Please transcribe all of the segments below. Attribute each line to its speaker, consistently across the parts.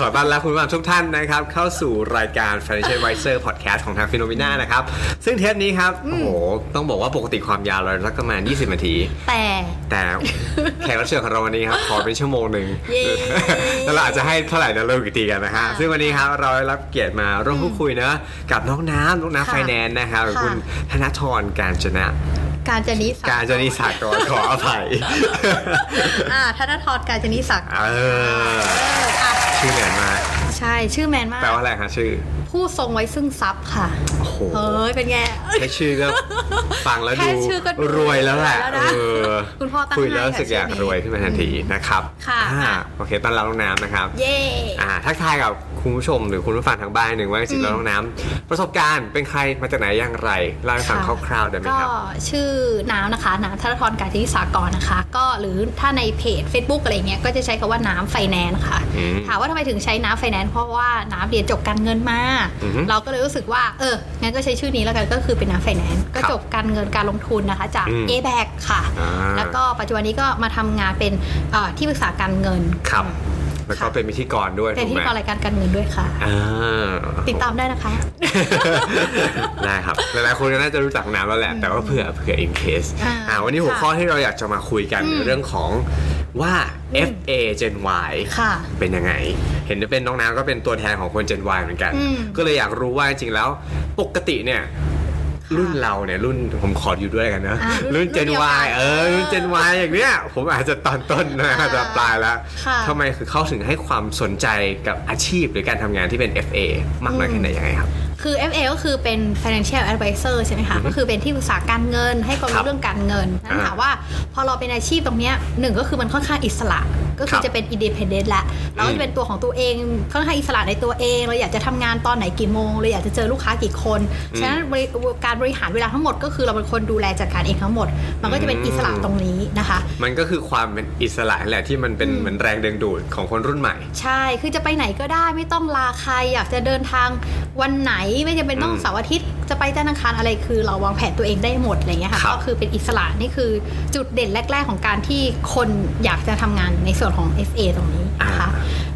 Speaker 1: ขอต้อนรับคุณผู้ฟังทุกท่านนะครับ เข้าสู่รายการ Financial Advisor Podcast ของทาง Phenomena นะครับ ซึ่งเทปนี้ครับ โอ้โห ต้องบอกว่าปกติความยาวเราสักประมาณ 20 นาที
Speaker 2: แต่
Speaker 1: แต่แขกรับเชิญของเราวันนี้ครับ ขอเป็นชั่วโมงหนึ่ง
Speaker 2: เย้
Speaker 1: แล้วเราอาจจะให้เท่าไหร่นะเริ่มกี่ทีกันนะฮะ
Speaker 2: ค่ะ
Speaker 1: ซึ่งวันนี้ครับ เราได้รับเกียรติมาร่วมพูดคุยนะกับน้องน้ำน้องน้ำ
Speaker 2: ค่ะ
Speaker 1: ไฟแนนซ์นะครับ
Speaker 2: ค่ะ
Speaker 1: คุณธนทรการจนะ
Speaker 2: การจนิส
Speaker 1: การจนิสากรขออภัย
Speaker 2: อ่าธนทรการจนิสักดิ์
Speaker 1: เออ
Speaker 2: เอออะ
Speaker 1: ชื่อแมนมาก
Speaker 2: ใช่ชื่อแมนมาก
Speaker 1: แปลว่าอะไรคะชื่อ
Speaker 2: ผู้ทรงไว้ซึ่งทรัพย์ค่ะ
Speaker 1: โอ้โห
Speaker 2: เฮ้ยเป็นไง
Speaker 1: แค่ชื่อก็ฟังแล้ว
Speaker 2: แค่
Speaker 1: ดู
Speaker 2: ชื่อก็ดู
Speaker 1: รวยแล้วแหละ
Speaker 2: รวยแล้วนะ
Speaker 1: เออ
Speaker 2: คุณพ่อตั้ง
Speaker 1: คุยแล้ว
Speaker 2: ให้
Speaker 1: รู้สึกอยาก
Speaker 2: ชื่อนี้
Speaker 1: รวยขึ้นมาทันทีนะครับ
Speaker 2: ค่ะ
Speaker 1: อ่า
Speaker 2: อะ
Speaker 1: โอเคต้อนรับน้องน้ำนะครับ
Speaker 2: เย่
Speaker 1: อ่าทักทายกับ คุณผู้ชมหรือคุณผู้ฟังทางบ้านหนึ่งว่าจริงๆแล้วน้องน้ำประสบการณ์เป็นใครมาจากไหนอย่างไรเล่าให้ฟังคร่าวๆได้ไหม
Speaker 2: ก็
Speaker 1: ครับ
Speaker 2: ชื่อน้ำนะคะน้ำธนทรการจนิสากรนะคะ ก็หรือถ้าในเพจ Facebook อะไรเงี้ยก็จะใช้คำว่าน้ำไฟแนนซ์ค่ะ
Speaker 1: อืม
Speaker 2: ถามว่าทำไมถึงใช้น้ำไฟแนนซ์เพราะว่าน้ำเรียนจบการเงินมา
Speaker 1: อือฮึ
Speaker 2: เราก็เลยรู้สึกว่าเอองั้นก็ใช้ชื่อนี้แล้วกันก็คือเป็นน้ำไฟแนนซ์ก็
Speaker 1: ครับ
Speaker 2: จบการเงินการลงทุนนะคะ จาก
Speaker 1: อืม
Speaker 2: a b a c ค่ะ
Speaker 1: อ่า
Speaker 2: แล้วก็ปัจจุบันนี้ก็มาทำงานเป็นเอ่อที่ปรึกษาการเงิน
Speaker 1: ครับ แล้วก็
Speaker 2: ค่ะ
Speaker 1: เป็นพิธีกรด้วย
Speaker 2: เป็น
Speaker 1: ถูก
Speaker 2: ที่
Speaker 1: ไหม
Speaker 2: กรรายการการเงินด้วยค่ะ
Speaker 1: อ่า
Speaker 2: ติดตามได้นะคะ
Speaker 1: ได้ครับหลายๆคนก็น่าจะรู้จักน้ำแล้วแหละ แต่ว่าเผื่อเผื่อ in case
Speaker 2: อ่า
Speaker 1: อ่าวันนี้หัว
Speaker 2: ค่ะ
Speaker 1: ข้อที่เราอยากจะมาคุยกัน
Speaker 2: อืม
Speaker 1: ในเรื่องของว่า
Speaker 2: อืม
Speaker 1: FA Gen Y
Speaker 2: ค่ะ
Speaker 1: เป็นยังไง เห็นว่าเป็นน้องน้ำก็เป็นตัวแทนของคน Gen Y เหมือนกัน
Speaker 2: อืม
Speaker 1: ก็เลยอยากรู้ว่าจริงๆแล้วปกติเนี่ย รุ่นเราเนี่ยรุ่นผมขออยู่ด้วยกันนะ
Speaker 2: อ่ารุ่
Speaker 1: รุ่
Speaker 2: น
Speaker 1: น Gen
Speaker 2: รุ่นเดียวกัน
Speaker 1: Y เออรุ่น Gen Y อย่างเนี้ยผมอาจจะตอนต้นนะ
Speaker 2: อ่า
Speaker 1: อาจจะปลายแล้ว
Speaker 2: ค่ะ
Speaker 1: ทำไมคือเขาถึงให้ความสนใจกับอาชีพหรือการทำงานที่เป็น FA มากน้อยแค่ไหนยังไงครับ
Speaker 2: คือ FA ก็คือเป็น financial advisor ใช่ไหมคะ ก็คือเป็นที่ปรึกษาการเงินให้ความ
Speaker 1: ครั
Speaker 2: รู้
Speaker 1: บ
Speaker 2: เรื่องการเงินนั้น
Speaker 1: อ่า
Speaker 2: ถามว่าพอเราเป็นอาชีพตรงเนี้ยหนึ่งก็คือมันค่อนข้างอิสระ ก็คื
Speaker 1: ครั
Speaker 2: อบจะเป็น independent ละเราก็จะเป็นตัวของตัวเองค่อนข้างอิสระในตัวเอง เราอยากจะทำงานตอนไหนกี่โมงเราอยากจะเจอลูกค้ากี่คน ฉะนั้นบริการบริหารเวลาทั้งหมดก็คือเราเป็นคนดูแลจัดการเองทั้งหมด มันก็จะเป็นอิสระตรงนี้นะคะ
Speaker 1: มันก็คือความเป็นอิสระแหละที่มันเป็นเหมือนแรงดึงดูดของคนรุ่นใหม่
Speaker 2: ใช่ คือจะไปไหนก็ได้ไม่ต้องลาใครอยากจะเดินทางวันไหนไม่จำเป็นต้อง
Speaker 1: อืม
Speaker 2: เสาร์อาทิตย์จะไปธนาคารอะไรคือเราวางแผนตัวเองได้หมดอะไรเงี้ยค่ะ
Speaker 1: ครับ
Speaker 2: ก็คือเป็นอิสระนี่คือจุดเด่นแรก ๆ ของการที่คนอยากจะทำงานในส่วนของ FA ตรงนี้นะคะ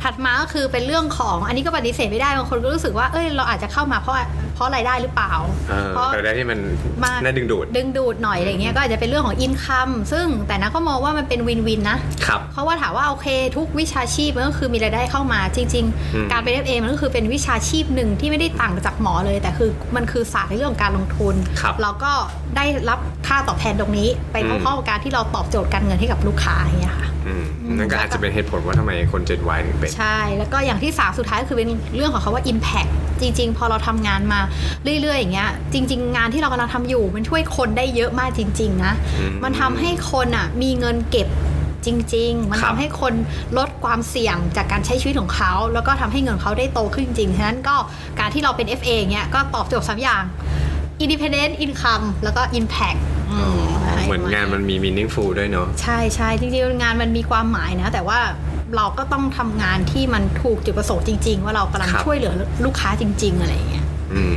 Speaker 2: ถัดมาก็คือเป็นเรื่องของอันนี้ก็ปฏิเสธไม่ได้บางคนก็รู้สึกว่าเอ้ยเราอาจจะเข้ามาเพราะเพราะรายได้หรือเปล่า
Speaker 1: เออ
Speaker 2: เพราะ
Speaker 1: แต่ได้ที่มัน
Speaker 2: มาก
Speaker 1: น่าดึงดูด
Speaker 2: ดึงดูดหน่อยอะไรเงี้ยก็อาจจะเป็นเรื่องของอินคัมซึ่งแต่นะก็มองว่ามันเป็นวินวินนะ
Speaker 1: ครับ
Speaker 2: เพราะว่าถามว่าโอเค ทุกวิชาชีพมันก็คือมีรายได้เข้ามาจริง
Speaker 1: อืม
Speaker 2: ๆการเป็น FA มันก็คือเป็นวิชาชีพหนึ่งที่ไม่ได้ต่างจากหมอเลย แต่คือมันคือศาสตร์ในเรื่องของการลงทุน
Speaker 1: ครับ
Speaker 2: เราก็ได้รับค่าตอบแทนตรงนี้ ไป
Speaker 1: อืม
Speaker 2: พร้อมๆกับการที่เราตอบโจทย์การเงินให้กับลูกค้าอย่างเงี้ยค่ะ
Speaker 1: อืม นั่นก็อาจจะเป็นเหตุผลว่าทำไมคน Gen Y ถึงเป็น
Speaker 2: ใช่ แล้วก็อย่างที่สามสุดท้ายก็คือเป็นเรื่องของคาว่า Impact จริง ๆ พอเราทำงานมาเรื่อย ๆ อย่างเงี้ย จริง ๆ งานที่เรากำลังทำอยู่ มันช่วยคนได้เยอะมากจริง ๆ นะ
Speaker 1: อืม
Speaker 2: มันทำให้คนอะมีเงินเก็บจริง ๆ มัน
Speaker 1: ครั
Speaker 2: ทำ
Speaker 1: บ
Speaker 2: ให้คนลดความเสี่ยงจากการใช้ชีวิตของเขา แล้วก็ทำให้เงินเขาได้โตขึ้นจริงๆฉะนั้นก็การที่เราเป็น FA เงี้ยก็ตอบโจทย์สามอย่าง Independent Income แล้วก็ Impact อืมะไร
Speaker 1: เหมือนงานมันมี meaningful ด้วยเนาะ
Speaker 2: ใช่ใช่จริงๆงานมันมีความหมายนะ แต่ว่าเราก็ต้องทำงานที่มันถูกจุดประสงค์จริง ๆ ว่าเรากำลัง
Speaker 1: ครับ
Speaker 2: ช่วยเหลือลูกค้าจริง ๆ อะไรอย่างเงี้ย
Speaker 1: อืม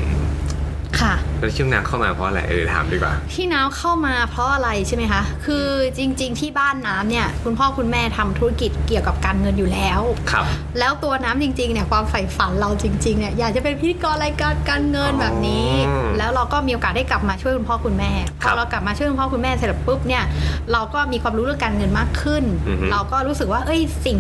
Speaker 2: ค่ะ
Speaker 1: แล้วช่วงนางเข้ามาเพราะอะไรเออถามดีกว่า
Speaker 2: ที่น้ำเข้ามาเพราะอะไรใช่ไหมคะ คือจริง ๆ ที่บ้านน้ำเนี่ย คุณพ่อคุณแม่ทำธุรกิจเกี่ยวกับการเงินอยู่แล้ว
Speaker 1: ครับ
Speaker 2: แล้วตัวน้ำจริงๆเนี่ยความใฝ่ฝันเราจริงๆเนี่ยอยากจะเป็นพิธีกรรายการการเงินแบบนี้
Speaker 1: อ๋อ
Speaker 2: แล้วเราก็มีโอกาสได้กลับมาช่วยคุณพ่อคุณแม่พ
Speaker 1: ครั
Speaker 2: อบเรากลับมาช่วยคุณพ่อคุณแม่เสร็จแล้วปุ๊บเนี่ยเราก็มีความรู้เรื่องการเงินมากขึ้น
Speaker 1: อือฮึ
Speaker 2: เราก็รู้สึกว่าเอ้ยสิ่ง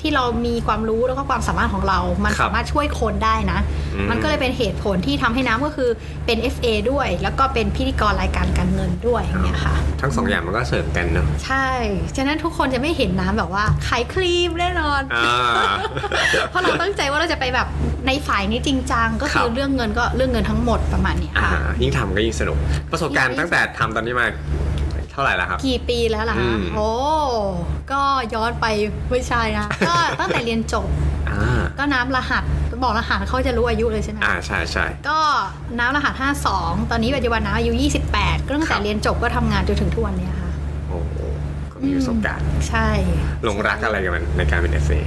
Speaker 2: ที่เรามีความรู้แล้วก็ความสามารถของเรา มัน
Speaker 1: ครับ
Speaker 2: สามารถช่วยคนได้นะ
Speaker 1: อืม
Speaker 2: มันก็เลยเป็นเหตุผลที่ทำให้น้ำก็คือเป็น FA ด้วย แล้วก็เป็นพิธีกรรายการการเงินด้วยอย่างเงี้ยค่ะ
Speaker 1: ทั้งสองอย่างมันก็เสริมกันเนาะ
Speaker 2: ใช่ ฉะนั้นทุกคนจะไม่เห็นน้ำแบบว่าขายครีมแน่นอน
Speaker 1: อ่า
Speaker 2: เพราะเราตั้งใจว่าเราจะไปแบบในฝ่ายนี้จริงจังก็คื
Speaker 1: ค
Speaker 2: อ
Speaker 1: รับ
Speaker 2: เรื่องเงินก็เรื่องเงินทั้งหมดประมาณเนี้ย
Speaker 1: อ่า
Speaker 2: ค่ะ
Speaker 1: ยิ่งทำก็ยิ่งสนุกประสบการณ์
Speaker 2: ยิ่ง
Speaker 1: ตั้งแต่ทำตอนนี้มาเท่าไหร่แล้วครับ
Speaker 2: กี่ปีแล้วล่ะ
Speaker 1: อื
Speaker 2: คะ
Speaker 1: ม
Speaker 2: โอ้ ก็ย้อนไปไม่ใช่นะก็ตั้งแต่เรียนจบ
Speaker 1: อ่า
Speaker 2: ก็น้ำรหัสบอกรหัสเขาจะรู้อายุเลยใช่ไหม
Speaker 1: อ่าใช่ใช่
Speaker 2: ก็น้ำรหัส 52 ตอนนี้ปัจจุบันน้ำอายุ 28 ก็ตั้ง
Speaker 1: ครั
Speaker 2: แต่
Speaker 1: บ
Speaker 2: เรียนจบก็ทำงานจนถึงทุกวันเนี้ยค่ะ
Speaker 1: โอ้โหก็มีประสบการณ์
Speaker 2: ใช่
Speaker 1: หลงรักอะไรกับมันในการเป็น FA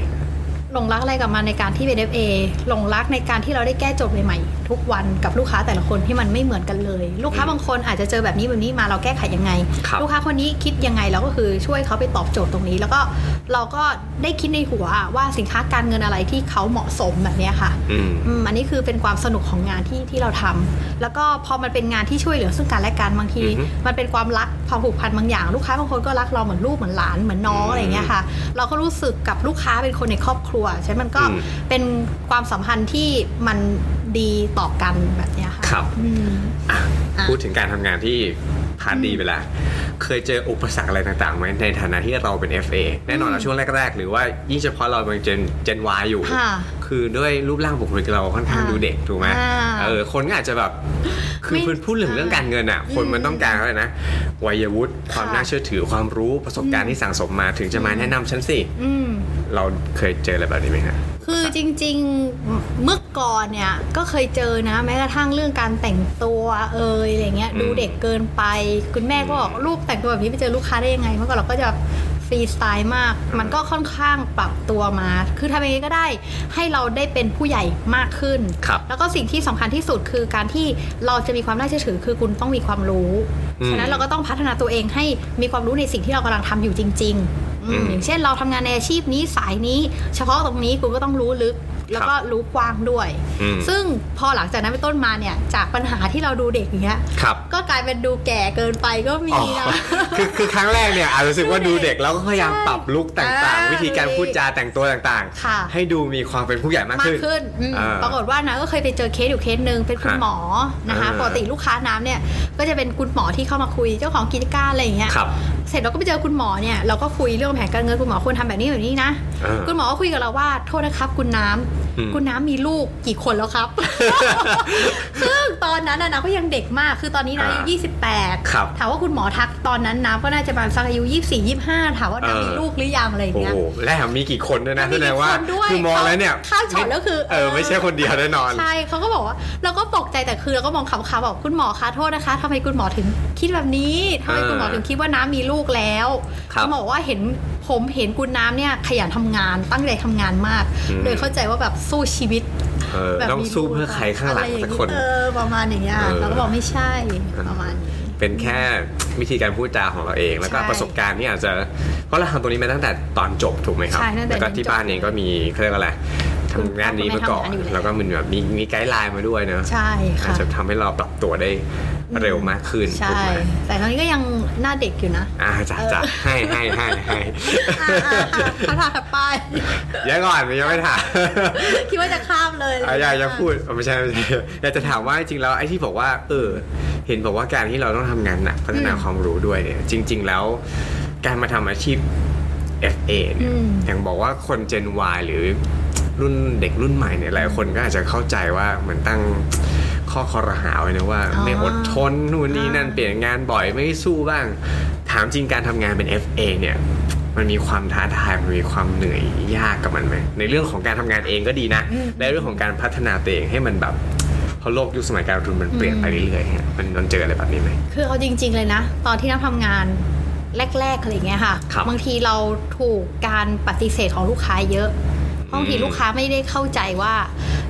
Speaker 2: หลงรักอะไรกับมันในการที่เป็น FA หลงรักในการที่เราได้แก้โจทย์ใหม่ๆทุกวันกับลูกค้าแต่ละคนที่มันไม่เหมือนกันเลย ลูกค้าบางคนอาจจะเจอแบบนี้แบบนี้มาเราแก้ไขยังไง
Speaker 1: ครับ
Speaker 2: ลูกค้าคนนี้คิดยังไงเราก็คือช่วยเขาไปตอบโจทย์ตรงนี้ แล้วก็เราก็ได้คิดในหัวว่าสินค้าการเงินอะไรที่เขาเหมาะสมแบบเนี้ยค่ะ
Speaker 1: อืม
Speaker 2: อืมอันนี้คือเป็นความสนุกของงานที่ที่เราทำแล้วก็พอมันเป็นงานที่ช่วยเหลือซึ่งกันและกันบางที
Speaker 1: อือฮึ
Speaker 2: มันเป็นความรักความผูกพันบางอย่าง ลูกค้าบางคนก็รักเราเหมือนลูกเหมือนหลานเหมือนน้อง
Speaker 1: อืม
Speaker 2: อะไรอย่างเงี้ยค่ะ เราก็รู้สึกกับลูกค้าเป็นคนในครอบครัวใช่มันก็
Speaker 1: อืม
Speaker 2: เป็นความสัมพันธ์ที่มันดีต่อกันแบบเนี้ยค่ะ
Speaker 1: ครับ
Speaker 2: อืม
Speaker 1: อะ
Speaker 2: อะ
Speaker 1: พูดถึงการทำงานที่ part ดีไปแล้วเคยเจออุปสรรคอะไรต่างๆไหมในฐานะที่เราเป็น FA แน่นอนนะช่วงแรกๆ หรือว่ายิ่งเฉพาะเราเป็นเจนเจน Y อยู่
Speaker 2: ค่ะ
Speaker 1: คือด้วยรูปร่างบุคลิกเราค่อนข้าง
Speaker 2: อ่า
Speaker 1: ดูเด็กถูกไหม
Speaker 2: อ่า
Speaker 1: เออคนก็อาจจะแบบคือ
Speaker 2: ไม่
Speaker 1: พูดพูดถึงเรื่องการเงินอะ คนมันต้องการอะไรนะวัยวุฒิความ
Speaker 2: ค่ะ
Speaker 1: น่าเชื่อถือความรู้ประสบการณ์ที่สั่งสมมาถึงจะมาแนะนำฉันสิ
Speaker 2: อืม
Speaker 1: เราเคยเจออะไรแบบนี้ไหมฮะ
Speaker 2: คือจริงๆเมื่อก่อนเนี่ยก็เคยเจอนะ แม้กระทั่งเรื่องการแต่งตัวเอยอะไรเงี้ย
Speaker 1: อืม
Speaker 2: ดูเด็กเกินไป คุณแม่ก็บอกลูกแต่งตัวแบบนี้ไปเจอลูกค้าได้ยังไง เมื่อก่อนเราก็จะ ฟรีสไตล์มาก มันก็ค่อนข้างปรับตัวมา คือทำยังไงก็ได้ให้เราได้เป็นผู้ใหญ่มากขึ้น
Speaker 1: ครับ
Speaker 2: แล้วก็สิ่งที่สำคัญที่สุดคือการที่เราจะมีความน่าเชื่อถือ คือคุณต้องมีความรู้
Speaker 1: อืม
Speaker 2: ฉะนั้นเราก็ต้องพัฒนาตัวเองให้มีความรู้ในสิ่งที่เรากำลังทำอยู่จริง ๆอืม
Speaker 1: อืม
Speaker 2: อย่างเช่นเราทำงานในอาชีพนี้สายนี้ เฉพาะตรงนี้คุณก็ต้องรู้ลึก แล้วก็รู้กว้างด้วย
Speaker 1: อืม
Speaker 2: ซึ่งพอหลังจากนั้นเป็นต้นมาเนี่ย จากปัญหาที่เราดูเด็กอย่างเงี้ย
Speaker 1: ครับ
Speaker 2: ก็กลายเป็นดูแก่เกินไปก็มี
Speaker 1: อ๋อ
Speaker 2: นะ
Speaker 1: คือคือครั้งแรกเนี่ยอาจจะรู้สึกว่าดูเด็กแล้วก็พยายาม
Speaker 2: ใช่
Speaker 1: ปรับลุคต่าง
Speaker 2: อ่า
Speaker 1: ๆวิธีการพูดจาแต่งตัวต่าง
Speaker 2: ค่ะ
Speaker 1: ให้ดูมีความเป็นผู้ใหญ่มาก
Speaker 2: มาก
Speaker 1: ขึ้น
Speaker 2: ขึ้นอืม
Speaker 1: อ่า
Speaker 2: ปรากฏว่านะก็เคยไปเจอเคสอยู่เคสหนึ่งเป็นคุณ
Speaker 1: ฮะ
Speaker 2: หมอนะคะ
Speaker 1: อ่า
Speaker 2: ปกติลูกค้าน้ำเนี่ยก็จะเป็นคุณหมอที่เข้ามาคุยเจ้าของกิจการอะไรอย่างเงี้ย
Speaker 1: ครับ
Speaker 2: เสร็จเราก็ไปเจอคุณหมอเนี่ยเราก็คุยเรื่องแผนการเงินคุณหมอควรทำแบบนี้แบบนี้นะ
Speaker 1: อ่า
Speaker 2: คุณหมอก็คุยกับเราว่าโทษนะครับคุณน้ำ
Speaker 1: อืม
Speaker 2: คุณน้ำมีลูกกี่คนแล้วครับ ซึ่งตอนนั้นนะนะก็ยังเด็กมาก คือตอนนี้นะอายุ
Speaker 1: อ่า
Speaker 2: ยี่สิบแปด
Speaker 1: ครับ
Speaker 2: ถามว่าคุณหมอทักตอนนั้นน้ำก็น่าจะประมาณสักอายุยี่สี่ยี่ห้าถามว่าน้ำ
Speaker 1: เออ
Speaker 2: มีลูกหรือยังอะไรอย่าง
Speaker 1: โอ้
Speaker 2: เงี้ย
Speaker 1: โหและแถมมีกี่คนด้วยนะ
Speaker 2: มี
Speaker 1: แส
Speaker 2: กี่
Speaker 1: ดงว่า
Speaker 2: คนด้วย
Speaker 1: คือมองแล้วเนี่ย
Speaker 2: ข้ามช็อตแล้วคือ
Speaker 1: เออไม่ใช่คนเดียวแน่นอน
Speaker 2: ใช่เขาก็บอกว่าเราก็ตกใจแต่คือเราก็มองคำคำบอกคุณหมอคะโทษนะคะทำไมคุณหมอถึงคิดแบบนี้ทำไม
Speaker 1: อ่า
Speaker 2: คุณหมอถึงคิดว่าน้ำมีลูกแล้ว
Speaker 1: ครับ
Speaker 2: เขาบอกว่าเห็นผมเห็นคุณน้ำเนี่ยขยันทำงานตั้งใจทำงานมาก
Speaker 1: อืม
Speaker 2: โดยเข้าใจว่าแบบสู้ชีวิต
Speaker 1: เออ
Speaker 2: แบบ
Speaker 1: ต้อง
Speaker 2: มี
Speaker 1: สู้
Speaker 2: ลูก
Speaker 1: เพื่อใครข้างหลัง
Speaker 2: อะไรอย่
Speaker 1: สัก
Speaker 2: นี้
Speaker 1: คน
Speaker 2: เออประมาณอย่างเงี้ย
Speaker 1: เออ
Speaker 2: เราก็บอกไม่ใช่ประมาณนี้
Speaker 1: เป็นแค่วิธีการพูดจาของเราเอง แล้วก็
Speaker 2: ใช่
Speaker 1: ประสบการณ์นี่อาจจะเพราะเราทำตรงนี้มาตั้งแต่ตอนจบถูกไหมครับ
Speaker 2: ใช่ตั้งแต่
Speaker 1: แล้วก็ที่
Speaker 2: เรียนจบ
Speaker 1: บ้านเองก็มีเขาเรียกว่าอะไรทำงานนี้มาก่อน
Speaker 2: คุณพ่อคุณแม่ทำงานอยู่แล้ว
Speaker 1: แล้วก็มันแบบมีมีไกด์ไลน์มาด้วยเนอะ
Speaker 2: ใช่
Speaker 1: อาจ
Speaker 2: ค่ะ
Speaker 1: จะทำให้เราปรับตัวได้ เร็วมากขึ้น
Speaker 2: ใช่
Speaker 1: ถูกไหม
Speaker 2: แต่ตอนนี้ก็ยังหน้าเด็กอยู่นะ
Speaker 1: อ่าจ้ะจ้ะให้ให้ให้ให้
Speaker 2: อ่าอ่าอ่าคำถามถัดไป
Speaker 1: เดี๋ยวก่อนยังไม่ถาม
Speaker 2: คิดว่าจะข้ามเลย
Speaker 1: อะอยากจะพูดอะไม่ใช่ไม่ใช่อยากจะถามว่าจริงๆแล้วไอ้ที่บอกว่า เออ เห็นบอกว่าการที่เราต้องทำงานหนักพัฒนาความรู้ด้วยเนี่ยจริง ๆ แล้ว การมาทำอาชีพ FA เนี่ย
Speaker 2: อืม
Speaker 1: อย่างบอกว่าคน Gen Y หรือรุ่นเด็กรุ่นใหม่เนี่ยหลายคนก็อาจจะเข้าใจว่าเหมือนตั้ง ข้อคอรหาไว้นะว่า
Speaker 2: อ๋อ
Speaker 1: ไม่อดทนนู่นนี่นั่น
Speaker 2: อ่า
Speaker 1: เปลี่ยนงานบ่อยไม่สู้บ้าง ถามจริงการทำงานเป็น FA เนี่ยมันมีความท้าทายมันมีความเหนื่อยยากกับมันไหมในเรื่องของการทำงานเองก็ดีนะ
Speaker 2: อืม
Speaker 1: ในเรื่องของการพัฒนาตัวเองให้มันแบบเพราะโลกยุคสมัยการลงทุนมันเปลี่ยนไปเรื่อยๆฮะมันมันเจออะไรแบบนี้ไหม
Speaker 2: คือเอาจริง ๆเลยนะ ตอนที่น้ำทำงานแรกๆอะไรอย่างเงี้ยค่ะ
Speaker 1: ครับ
Speaker 2: บางทีเราถูกการปฏิเสธของลูกค้าเยอะบางที
Speaker 1: อืม
Speaker 2: ลูกค้าไม่ได้เข้าใจว่า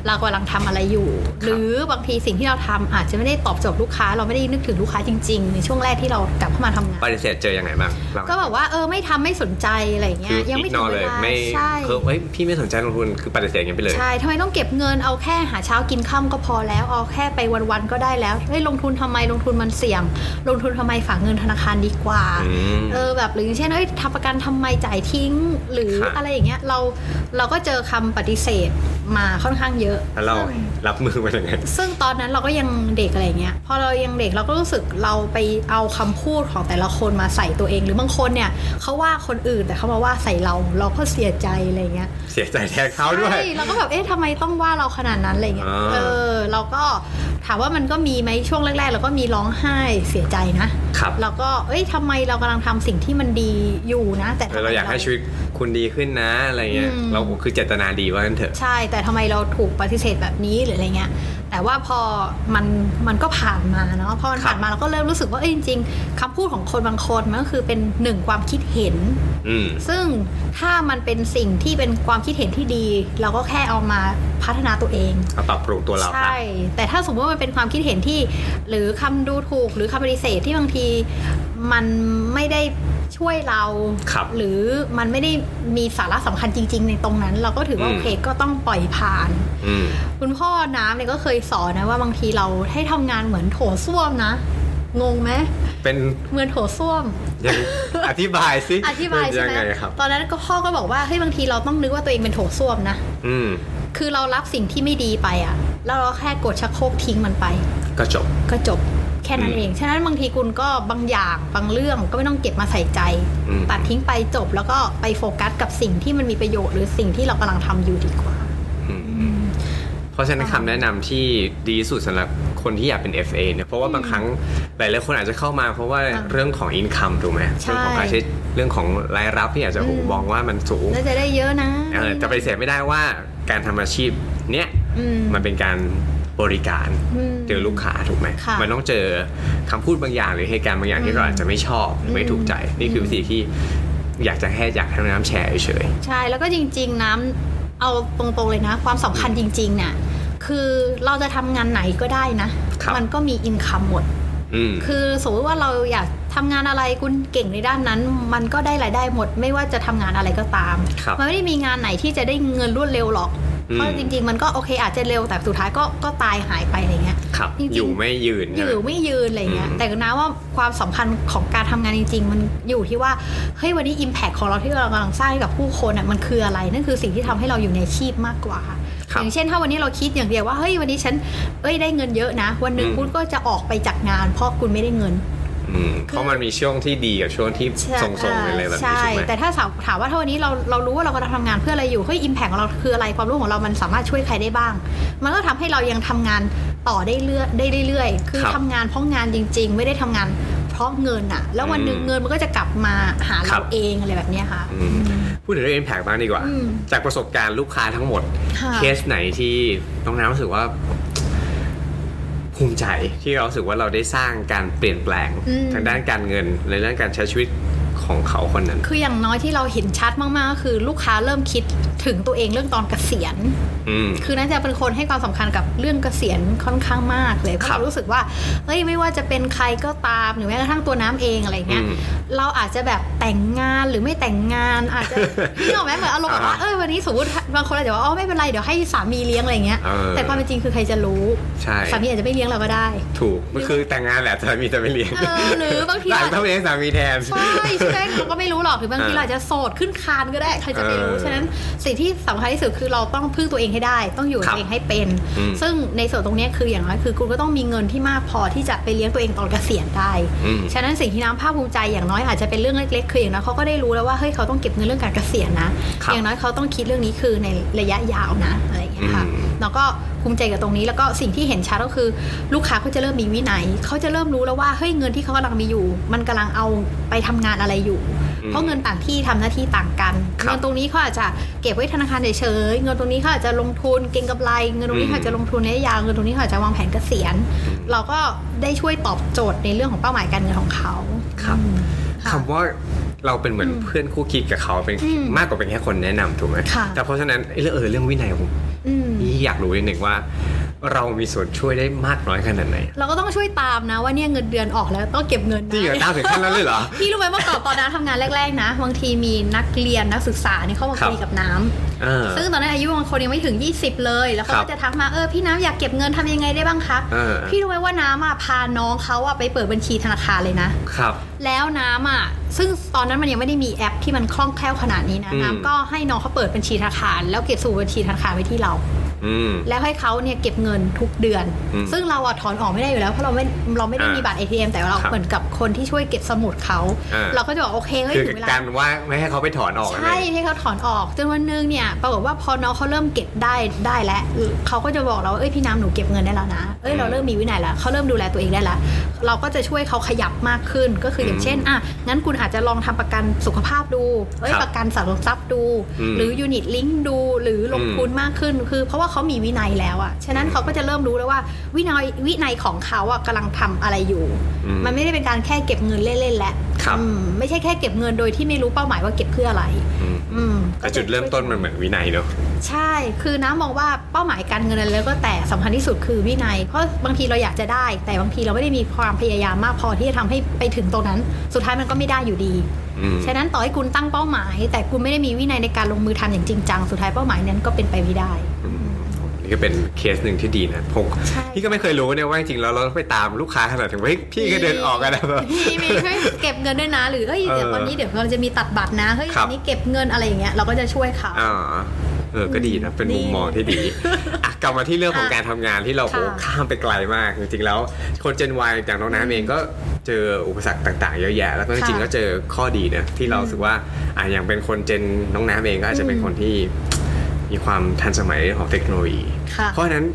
Speaker 2: เรากำลังทำอะไรอยู่ หรือบางทีสิ่งที่เราทำอาจจะไม่ได้ตอบโจทย์ลูกค้า เราไม่ได้นึกถึงลูกค้าจริงๆ ในช่วงแรกที่เรากลับเข้ามาทำงาน
Speaker 1: ปฏิเสธเจอยังไงบ้างเล่าให้
Speaker 2: ก็แบบว่าเออไม่ทำไม่สนใจอะไรอย่างเงี้
Speaker 1: คื
Speaker 2: ย
Speaker 1: อ
Speaker 2: ยัง
Speaker 1: อิ
Speaker 2: ไม่
Speaker 1: ก
Speaker 2: ถึ
Speaker 1: นอง
Speaker 2: เว
Speaker 1: เลย
Speaker 2: ลา
Speaker 1: ไม่
Speaker 2: ใช่
Speaker 1: คือเฮ้ยพี่ไม่สนใจลงทุนคือปฏิเสธอย่างไปเลย
Speaker 2: ใช่ทำไมต้องเก็บเงินเอาแค่หาเช้ากินค่ำก็พอแล้วเอาแค่ไปวันๆก็ได้แล้วเฮ้ยลงทุนทำไมลงทุนมันเสี่ยง ลงทุนทำไมฝากเงินธนาคารดีกว่า
Speaker 1: อืม
Speaker 2: เออแบบหรืออย่างเช่นเฮ้ยทำประกันทำไมจ่ายทิ้ง หรือ
Speaker 1: ครับ
Speaker 2: อะไรอย่างเงี้ยเราเราก็เจอคำปฏิเสธมาค่อนข้างเยอะ
Speaker 1: แล้วเรารับมือมันยังไง
Speaker 2: ซึ่งตอนนั้นเราก็ยังเด็กอะไรอย่างเงี้ย พอเรายังเด็กเราก็รู้สึกเราไปเอาคำพูดของแต่ละคนมาใส่ตัวเอง หรือบางคนเนี่ยเขาว่าคนอื่นแต่เขามาว่าใส่เราเราก็เสียใจอะไรอย่างเงี้ย
Speaker 1: เสียใจแทนเขาด้วย
Speaker 2: ใช่เราก็แบบเอ๊ะทำไมต้องว่าเราขนาดนั้นอะไรเงี้ย
Speaker 1: อ่า
Speaker 2: เออเราก็ถามว่ามันก็มีไหมช่วงแรกๆเราก็มีร้องไห้เสียใจนะ
Speaker 1: ครับ
Speaker 2: เราก็เอ้ยทำไมเรากำลังทำสิ่งที่มันดีอยู่นะ แต่ทำไม
Speaker 1: เราอยากให้ชีวิตคุณดีขึ้นนะอะไรเงี้ย
Speaker 2: อืม
Speaker 1: เราคือเจตนาดีว่างั้นเถอะ
Speaker 2: ใช่แต่ทำไมเราถูกปฏิเสธแบบนี้หรืออะไรเงี้ย แต่ว่าพอมันมันก็ผ่านมาเนาะพอมัน
Speaker 1: ครับ
Speaker 2: ผ่านมาเราก็เริ่มรู้สึกว่าเอ้ยจริง ๆคำพูดของคนบางคนมันก็คือเป็นหนึ่งความคิดเห็น
Speaker 1: อืม
Speaker 2: ซึ่งถ้ามันเป็นสิ่งที่เป็นความคิดเห็นที่ดี เราก็แค่เอามาพัฒนาตัวเอง
Speaker 1: เอาปรับปรุงตัวเรา
Speaker 2: ใช่ แต่ถ้าสมมติว่ามันเป็นความคิดเห็นที่ หรือคำดูถูกหรือคำปฏิเสธที่บางทีมันไม่ได้ ช่วยเรา
Speaker 1: ครับ
Speaker 2: หรือมันไม่ได้มีสาระสำคัญจริง ๆ ในตรงนั้น เราก็ถือว่า
Speaker 1: อืม
Speaker 2: โอเคก็ต้องปล่อยผ่าน
Speaker 1: อืม
Speaker 2: คุณพ่อน้ำเนี่ยก็เคยสอนนะว่าบางทีเราให้ทำงานเหมือนโถส้วมนะงงไหม
Speaker 1: เป็น
Speaker 2: เหมือนโถส้วม
Speaker 1: ยังอธิบายสิ
Speaker 2: อธิบายใช่
Speaker 1: เป็น
Speaker 2: ไหม
Speaker 1: ยังไงครับ
Speaker 2: ตอนนั้นก็พ่อก็บอกว่าเฮ้ยบางทีเราต้องนึกว่าตัวเองเป็นโถส้วมนะ
Speaker 1: อืม
Speaker 2: คือเรารับสิ่งที่ไม่ดีไปอะแล้วเราแค่กดชักโครกทิ้งมันไป
Speaker 1: ก็จบ
Speaker 2: ก็จบแค่นั้น
Speaker 1: อืม
Speaker 2: เอง ฉะนั้นบางทีคุณก็บางอย่างบางเรื่องก็ไม่ต้องเก็บมาใส่ใจ
Speaker 1: อืม
Speaker 2: ตัดทิ้งไปจบแล้วก็ไปโฟกัสกับสิ่งที่มันมีประโยชน์หรือสิ่งที่เรากำลังทำอยู่ดีกว่า
Speaker 1: อืมเพราะฉะนั้นคำแนะนำที่ดีที่สุดสำหรับคนที่อยากเป็น FA เนี่ยเพราะว่าบางครั้งหลายๆคนอาจจะเข้ามาเพราะว่า
Speaker 2: อ่า
Speaker 1: เรื่องของ income ถูกไหม
Speaker 2: ใช่
Speaker 1: เรื่องของการใช้เรื่องของรายรับที่อาจจะโห
Speaker 2: อืม
Speaker 1: มองว่ามันสูง
Speaker 2: แล้วจะได้เยอะนะ
Speaker 1: เออแต่ปฏิเสธไม่ได้ว่าการทำอาชีพเนี้ย
Speaker 2: อืม
Speaker 1: มันเป็นการ บริการ
Speaker 2: อืม
Speaker 1: เจอลูกค้าถูกไหม
Speaker 2: ค่ะ
Speaker 1: มันต้องเจอคำพูดบางอย่างหรือเหตุการณ์บางอย่างที่เราอาจจะไม่ชอบหรือไม่ถูกใจนี่คือวิธีที่อยากจะแค่อยากให้น้ำแชร์เฉย
Speaker 2: ใช่แล้วก็จริง ๆ น้ำเอาตรงๆเลยนะ ความสำคัญจริงๆเนี่ยคือเราจะทำงานไหนก็ได้นะ
Speaker 1: ครับ
Speaker 2: มันก็มีอินคัมหมด
Speaker 1: ๆอืม
Speaker 2: คือสมมติว่าเราอยากทำงานอะไรคุณเก่งในด้านนั้น มันก็ได้รายได้หมด ไม่ว่าจะทำงานอะไรก็ตาม
Speaker 1: ครับ
Speaker 2: มันไม่ได้มีงานไหนที่จะได้เงินรวดเร็วหรอก
Speaker 1: อืม
Speaker 2: เพราะจริง ๆ มันก็โอเคอาจจะเร็วแต่สุดท้ายก็ก็ตายหายไปอะไรเงี้ย
Speaker 1: ครับ
Speaker 2: จริงๆ
Speaker 1: อยู่ไม่ยืน
Speaker 2: อ
Speaker 1: ใช่ไหม
Speaker 2: ยู่ไม่ยืนอะไรเงี้ย
Speaker 1: อืม
Speaker 2: แต่นะว่าความสำคัญของการทำงานจริง ๆ มันอยู่ที่ว่าเฮ้ยวันนี้ Impact ของเราที่เรากำลังสร้างให้กับผู้คนอะมันคืออะไรนั่นคือสิ่งที่ทำให้เราอยู่ในอาชีพมากกว่า
Speaker 1: ครับ
Speaker 2: อย่างเช่นถ้าวันนี้เราคิดอย่างเดียวว่าเฮ้ยวันนี้ฉันเอ้ยได้เงินเยอะนะ วันหนึ่ง
Speaker 1: อืม
Speaker 2: คุณก็จะออกไปจากงาน เพราะคุณไม่ได้เงิน
Speaker 1: อืม เพราะมันมีช่วงที่ดีกับช่วงที่
Speaker 2: ใช่
Speaker 1: ทรงๆไปเลยแบบนี้
Speaker 2: ใช่
Speaker 1: ใช่ไหม
Speaker 2: แต่ถ้าถามถามว่าถ้าวันนี้เราเรารู้ว่าเรากำลังทำงานเพื่ออะไรอยู่เฮ้ยอิมแพคของเราคืออะไรความรู้ของเรามันสามารถช่วยใครได้บ้าง มันก็ทำให้เรายังทำงานต่อได้เรื่อยได้เรื่อยๆ คือ
Speaker 1: ครับ
Speaker 2: ทำงานเพราะงานจริง ๆ ไม่ได้ทำงานเพราะเงินอะแล้ววันหนึ่ง
Speaker 1: อืม
Speaker 2: เงินมันก็จะกลับมาหา
Speaker 1: ครั
Speaker 2: เรา
Speaker 1: บ
Speaker 2: เองอะไรแบบเนี้ยค่ะ
Speaker 1: อืมพูดถึงเรื่อง impact บ้างดีกว่า
Speaker 2: อืม
Speaker 1: จากประสบการณ์ลูกค้าทั้งหมด
Speaker 2: ค่ะ
Speaker 1: เคสไหนที่น้องน้ำรู้สึกว่า ภูมิใจที่เรารู้สึกว่าเราได้สร้างการเปลี่ยนแปลง
Speaker 2: อืม
Speaker 1: ทางด้านการเงินในเรื่องการใช้ชีวิต ของเขาคนนั้น
Speaker 2: คืออย่างน้อยที่เราเห็นชัดมากๆก็คือลูกค้าเริ่มคิดถึงตัวเองเรื่องตอนเกษียณ
Speaker 1: อืม
Speaker 2: คือน่าจะเป็นคนให้ความสำคัญกับเรื่องเกษียณค่อนข้างมากเลยเพ
Speaker 1: ครั
Speaker 2: ราะ
Speaker 1: บ
Speaker 2: เรารู้สึกว่าเฮ้ยไม่ว่าจะเป็นใครก็ตามหรือแม้กระทั่งตัวน้ำเองอะไรเงี้ย
Speaker 1: อืม
Speaker 2: เราอาจจะแบบแต่งงานหรือไม่แต่งงานอาจจะนี่ออกไหมเหมือนอารมณ์แบบว่า
Speaker 1: อ่า
Speaker 2: เออวันนี้สมมติบางคนอาจจะว่าอ๋อไม่เป็นไรเดี๋ยวให้สามีเลี้ยงอะไรเงี้ย
Speaker 1: เออ
Speaker 2: แต่ความเป็นจริงคือใครจะรู้
Speaker 1: ใช่
Speaker 2: สามีอาจจะไม่เลี้ยงเราก็ได้
Speaker 1: ถูกมันคือแต่งงานแหละสามีจะไม่เลี้ยง
Speaker 2: เออหรือบางที
Speaker 1: หลังต้องเลี้ยงสามีแทน
Speaker 2: ใช่ใช่เราก็ไม่รู้หรอกหรือบางที
Speaker 1: เออ
Speaker 2: เราจะโสดขึ้นคานก็ได้ใครจะไปรู้ฉะนั้นสิ่งที่สำคัญที่สุดคือเราต้องพึ่งตัวเองให้ได้ ต้องอยู่ตัวเองให้เป็น ซึ่งในส่วนตรงนี้คืออย่างน้อยคือคุณก็ต้องมีเงินที่มากพอที่จะไปเลี้ยงตัวเองตอนเกษียณได้ ฉะนั้นสิ่งที่น้ำภาคภูมิใจอย่างน้อยอาจจะเป็นเรื่องเล็กๆคืออย่างน้อยเขาก็ได้รู้แล้วว่าเฮ้ยเขาต้องเก็บเงินเรื่องการเกษียณนะ อย่างน้อยเขาต้องคิดเรื่องนี้คือในระยะยาวนะอะไรอย่างเงี้ยค่ะ
Speaker 1: อืม
Speaker 2: แล้วก็ภูมิใจกับตรงนี้แล้วก็สิ่งที่เห็นชัดก็คือ ลูกค้าเขาจะเริ่มมีวินัยเขาจะเริ่มรู้แล้วว่าเฮ้ยเงินที่เขากำลังมีอยู่ มันกำลังเอาไปทำงานอะไรอยู่
Speaker 1: อืม
Speaker 2: เพราะเงินต่างที่ทำหน้าที่ต่างกัน
Speaker 1: ครับ
Speaker 2: เงินตรงนี้เขาอาจจะเก็บไว้ธนาคารเฉยๆเงินตรงนี้เขาอาจจะลงทุนเก็งกำไร เงินตรงนี้
Speaker 1: อืม
Speaker 2: เขาอาจจะลงทุนในระยะยาวเงินตรงนี้เขาอาจจะวางแผนเกษียณ เราก็ได้ช่วยตอบโจทย์ในเรื่องของเป้าหมายการเงินของเขา
Speaker 1: ครับ
Speaker 2: อืมค่ะ
Speaker 1: คำว่าเราเป็นเหมือน
Speaker 2: อืม
Speaker 1: เพื่อนคู่คิดกับเขาเป็น
Speaker 2: อืม
Speaker 1: มากกว่าเป็นแค่คนแนะนำถูกไหม
Speaker 2: ค่ะ
Speaker 1: แต่เพราะฉะนั้นเรื่องเออเรื่องวินัยผ
Speaker 2: ม
Speaker 1: นี่อยากรู้นิดหนึ่งว่า เรามีส่วนช่วยได้มากน้อยขนาดไหน
Speaker 2: เราก็ต้องช่วยตามนะว่าเนี่ยเงินเดือนออกแล้วต้องเก็บเงินนะ
Speaker 1: จริงเหรอตามถึงขั้นนั้นเลยเหรอ
Speaker 2: พี่รู้ไหมเมื่อก่อนตอนน้าทำงานแรก ๆ นะบางทีมีนักเรียนนักศึกษาเนี่ยเข้ามา
Speaker 1: ครับ
Speaker 2: คุยกับน้ำ
Speaker 1: เออ
Speaker 2: ซึ่งตอนนั้นอายุบางคนยังไม่ถึง 20 เลย แล้วเขา
Speaker 1: ครับ
Speaker 2: ก็จะทักมาเออพี่น้ำอยากเก็บเงินทำยังไงได้บ้างคะ
Speaker 1: เออ
Speaker 2: พี่รู้ไหมว่าน้ำอะพาน้องเขาอะไปเปิดบัญชีธนาคารเลยนะ
Speaker 1: ครับ
Speaker 2: แล้วน้ำอะซึ่งตอนนั้นมันยังไม่ได้มีแอปที่มันคล่องแคล่วขนาดนี้นะ
Speaker 1: อืม
Speaker 2: น้ำก็ให้น้องเขาเปิดบัญชีธนาคารแล้วเก็บสู่บัญชีธนาคารไว้ที่เรา
Speaker 1: อืม
Speaker 2: แล้วให้เขาเนี่ยเก็บเงินทุกเดือน
Speaker 1: อืม
Speaker 2: ซึ่งเราอะถอนออกไม่ได้อยู่แล้วเพราะเราไม่เราไม่ได้
Speaker 1: อ่ามี
Speaker 2: มีบัตร ATM แต่เรา
Speaker 1: ครับ
Speaker 2: เหมือนกับคนที่ช่วยเก็บสมุดเขา
Speaker 1: อ่า
Speaker 2: เราก็จะบอกโอเคเฮ้ย
Speaker 1: คือ
Speaker 2: ถึงเวลา
Speaker 1: การว่าไม่ให้เขาไปถอนออก
Speaker 2: ใช่ให้เขาถอนออกจนวันหนึงเนี่ยปรากฏว่าพอน้องเขาเริ่มเก็บได้ได้แล้วเขาก็จะบอกเราว่าเอ้ยพี่น้ำหนูเก็บเงินได้แล้วนะเอ้ยเราเริ่มมีวินัยแล้วเขาเริ่มดูแลตัวเองได้แล้วเราก็จะช่วยเขาขยับมากขึ้นก็คืออย่างเช่นอะงั้นคุณอาจจะลองทำประกันสุขภาพดูเอ้ย
Speaker 1: ครับ
Speaker 2: ประกันสังคมทรัพย์ดู
Speaker 1: อืม
Speaker 2: หรือยูนิตลิงก์ดูหรือลงทุนมากขึ้นคือเพราะว่าว่าเขามีวินัยแล้วอะฉะนั้นเขาก็จะเริ่มรู้แล้วว่า วินัยวินัยของเขาอะกำลังทำอะไรอยู่
Speaker 1: อืม
Speaker 2: มันไม่ได้เป็นการแค่เก็บเงินเล่นๆแล้ว
Speaker 1: ครับ
Speaker 2: อืมไม่ใช่แค่เก็บเงินโดยที่ไม่รู้เป้าหมายว่าเก็บเพื่ออะไร
Speaker 1: อืม
Speaker 2: อืม
Speaker 1: แต่จุดเริ่มต้นมันเหมือนวินัยเนอะ
Speaker 2: ใช่คือน้ำมองว่าเป้าหมายการเงินอะไรแล้วก็แต่สำคัญที่สุดคือวินัย เพราะบางทีเราอยากจะได้ แต่บางทีเราไม่ได้มีความพยายามมากพอที่จะทำให้ไปถึงตรงนั้น สุดท้ายมันก็ไม่ได้อยู่ดี
Speaker 1: อืม
Speaker 2: ฉะนั้นต่อให้คุณตั้งเป้าหมาย แต่คุณไม่ได้มีวินัยในการลงมือทำอย่างจริงจังสุดท้ายเป้าหมายนั้นก็เป็นไปไม่ได้
Speaker 1: อืม นี่ก็เป็นเคสหนึ่งที่ดีนะผม
Speaker 2: ใช่
Speaker 1: พี่ก็ไม่เคยรู้เนี่ยว่าจริงๆแล้วเราต้องไปตามลูกค้าขนาดถึงว่าเฮ้ยพี่ก็เดินออกกันนะแบบ
Speaker 2: มีมีช่วยเก็บเงินด้วยนะ หรือเอ้ยเดี๋ยว
Speaker 1: เออ
Speaker 2: วันนี้เดี๋ยวเราจะมีตัดบัตรนะเฮ้ย
Speaker 1: ครับ
Speaker 2: อันนี้เก็บเงินอะไรอย่างเงี้ยเราก็จะช่วยเขา
Speaker 1: อ่าเออ ก็ดีนะ เป็น
Speaker 2: ดี
Speaker 1: มุมมองที่ดีอะกลับมาที่เรื่องของ
Speaker 2: อะ
Speaker 1: การทำงานที่เรา
Speaker 2: ค่ะ
Speaker 1: โอ้ข้ามไปไกลมาก จริงๆ แล้วคนเจนวอย่างน้องน้ำเองก็เจออุปสรรคต่างๆ เยอะแยะ แล้วก็จริงๆ
Speaker 2: ค่ะ
Speaker 1: ก็เจอข้อดีนะที่เรารู้สึกว่าอะอย่างเป็นคนเจนน้องน้ำเองก็อาจจะเป็น
Speaker 2: อืม
Speaker 1: คนที่ มีความทันสมัยเรื่องของเทคโนโลยี
Speaker 2: ค่ะ
Speaker 1: เพราะฉะนั้น